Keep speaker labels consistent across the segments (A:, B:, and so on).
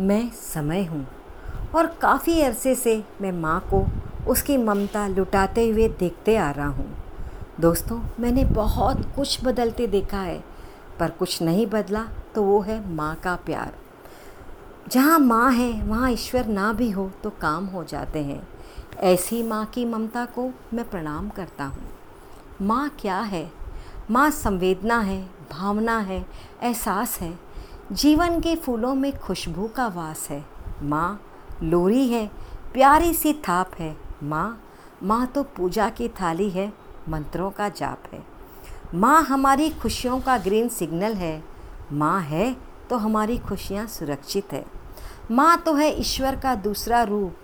A: मैं समय हूँ। और काफ़ी अरसे से मैं माँ को उसकी ममता लुटाते हुए देखते आ रहा हूँ। दोस्तों, मैंने बहुत कुछ बदलते देखा है, पर कुछ नहीं बदला तो वो है माँ का प्यार। जहाँ माँ है, वहाँ ईश्वर ना भी हो तो काम हो जाते हैं। ऐसी माँ की ममता को मैं प्रणाम करता हूँ। माँ क्या है? माँ संवेदना है, भावना है, एहसास है। जीवन के फूलों में खुशबू का वास है। माँ लोरी है, प्यारी सी थाप है। माँ माँ तो पूजा की थाली है, मंत्रों का जाप है। माँ हमारी खुशियों का ग्रीन सिग्नल है। माँ है तो हमारी खुशियाँ सुरक्षित है। माँ तो है ईश्वर का दूसरा रूप।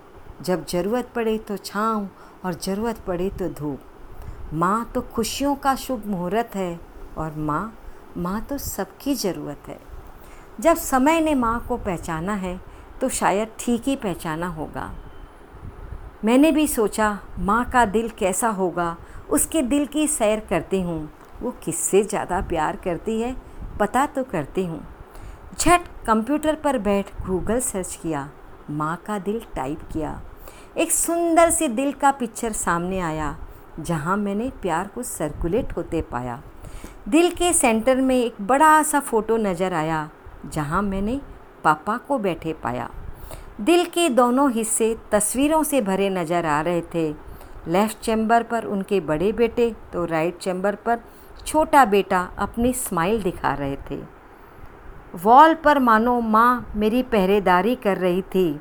A: जब ज़रूरत पड़े तो छाँव और ज़रूरत पड़े तो धूप। माँ तो खुशियों का शुभ मुहूर्त है और माँ माँ तो सबकी ज़रूरत है। जब समय ने माँ को पहचाना है तो शायद ठीक ही पहचाना होगा। मैंने भी सोचा, माँ का दिल कैसा होगा, उसके दिल की सैर करती हूँ। वो किससे ज़्यादा प्यार करती है, पता तो करती हूँ। झट कंप्यूटर पर बैठ गूगल सर्च किया, माँ का दिल टाइप किया। एक सुंदर सी दिल का पिक्चर सामने आया, जहाँ मैंने प्यार को सर्कुलेट होते पाया। दिल के सेंटर में एक बड़ा सा फ़ोटो नज़र आया जहाँ मैंने पापा को बैठे पाया। दिल के दोनों हिस्से तस्वीरों से भरे नज़र आ रहे थे। लेफ़्ट चैम्बर पर उनके बड़े बेटे तो राइट चैम्बर पर छोटा बेटा अपनी स्माइल दिखा रहे थे। वॉल पर मानो माँ मेरी पहरेदारी कर रही थी।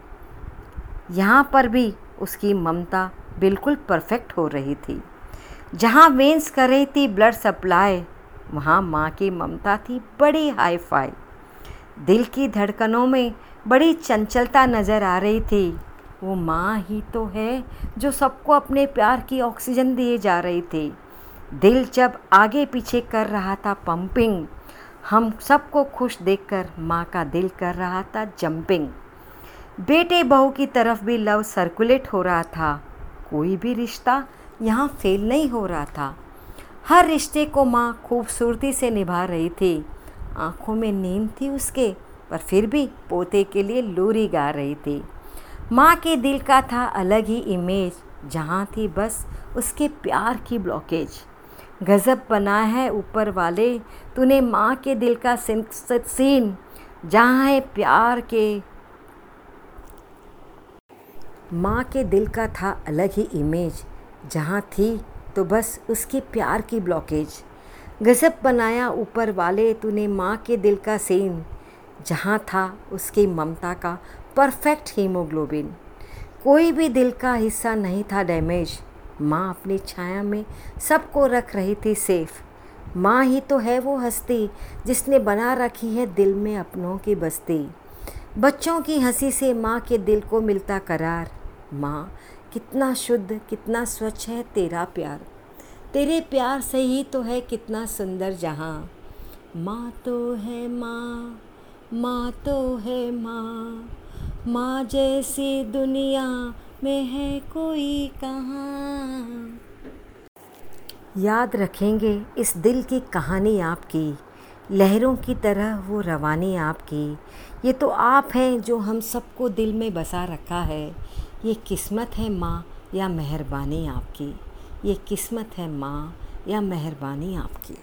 A: यहाँ पर भी उसकी ममता बिल्कुल परफेक्ट हो रही थी। जहाँ वेंस कर रही थी ब्लड सप्लाई, वहाँ माँ की ममता थी बड़ी हाई फाई। दिल की धड़कनों में बड़ी चंचलता नज़र आ रही थी। वो माँ ही तो है जो सबको अपने प्यार की ऑक्सीजन दिए जा रही थी। दिल जब आगे पीछे कर रहा था पंपिंग, हम सबको खुश देखकर माँ का दिल कर रहा था जंपिंग। बेटे बहू की तरफ़ भी लव सर्कुलेट हो रहा था। कोई भी रिश्ता यहाँ फेल नहीं हो रहा था। हर रिश्ते को माँ खूबसूरती से निभा रही थी। आँखों में नींद थी उसके, पर फिर भी पोते के लिए लोरी गा रही थी। माँ के दिल का था अलग ही इमेज जहाँ थी बस उसके प्यार की ब्लॉकेज गज़ब बना है ऊपर वाले, तूने माँ के दिल का सीन जहाँ है प्यार के। माँ के दिल का था अलग ही इमेज जहाँ थी तो बस उसके प्यार की ब्लॉकेज गज़ब बनाया ऊपर वाले तूने माँ के दिल का सीन। जहाँ था उसकी ममता का परफेक्ट हीमोग्लोबिन। कोई भी दिल का हिस्सा नहीं था डैमेज। माँ अपनी छाया में सबको रख रही थी सेफ़। माँ ही तो है वो हस्ती जिसने बना रखी है दिल में अपनों की बस्ती। बच्चों की हँसी से माँ के दिल को मिलता करार। माँ, कितना शुद्ध, कितना स्वच्छ है तेरा प्यार। तेरे प्यार से ही तो है कितना सुंदर जहाँ। माँ तो है माँ माँ तो है माँ। माँ जैसी दुनिया में है कोई कहाँ। याद रखेंगे इस दिल की कहानी आपकी, लहरों की तरह वो रवानी आपकी। ये तो आप हैं जो हम सबको दिल में बसा रखा है। ये किस्मत है माँ या मेहरबानी आपकी। ये किस्मत है माँ या मेहरबानी आपकी।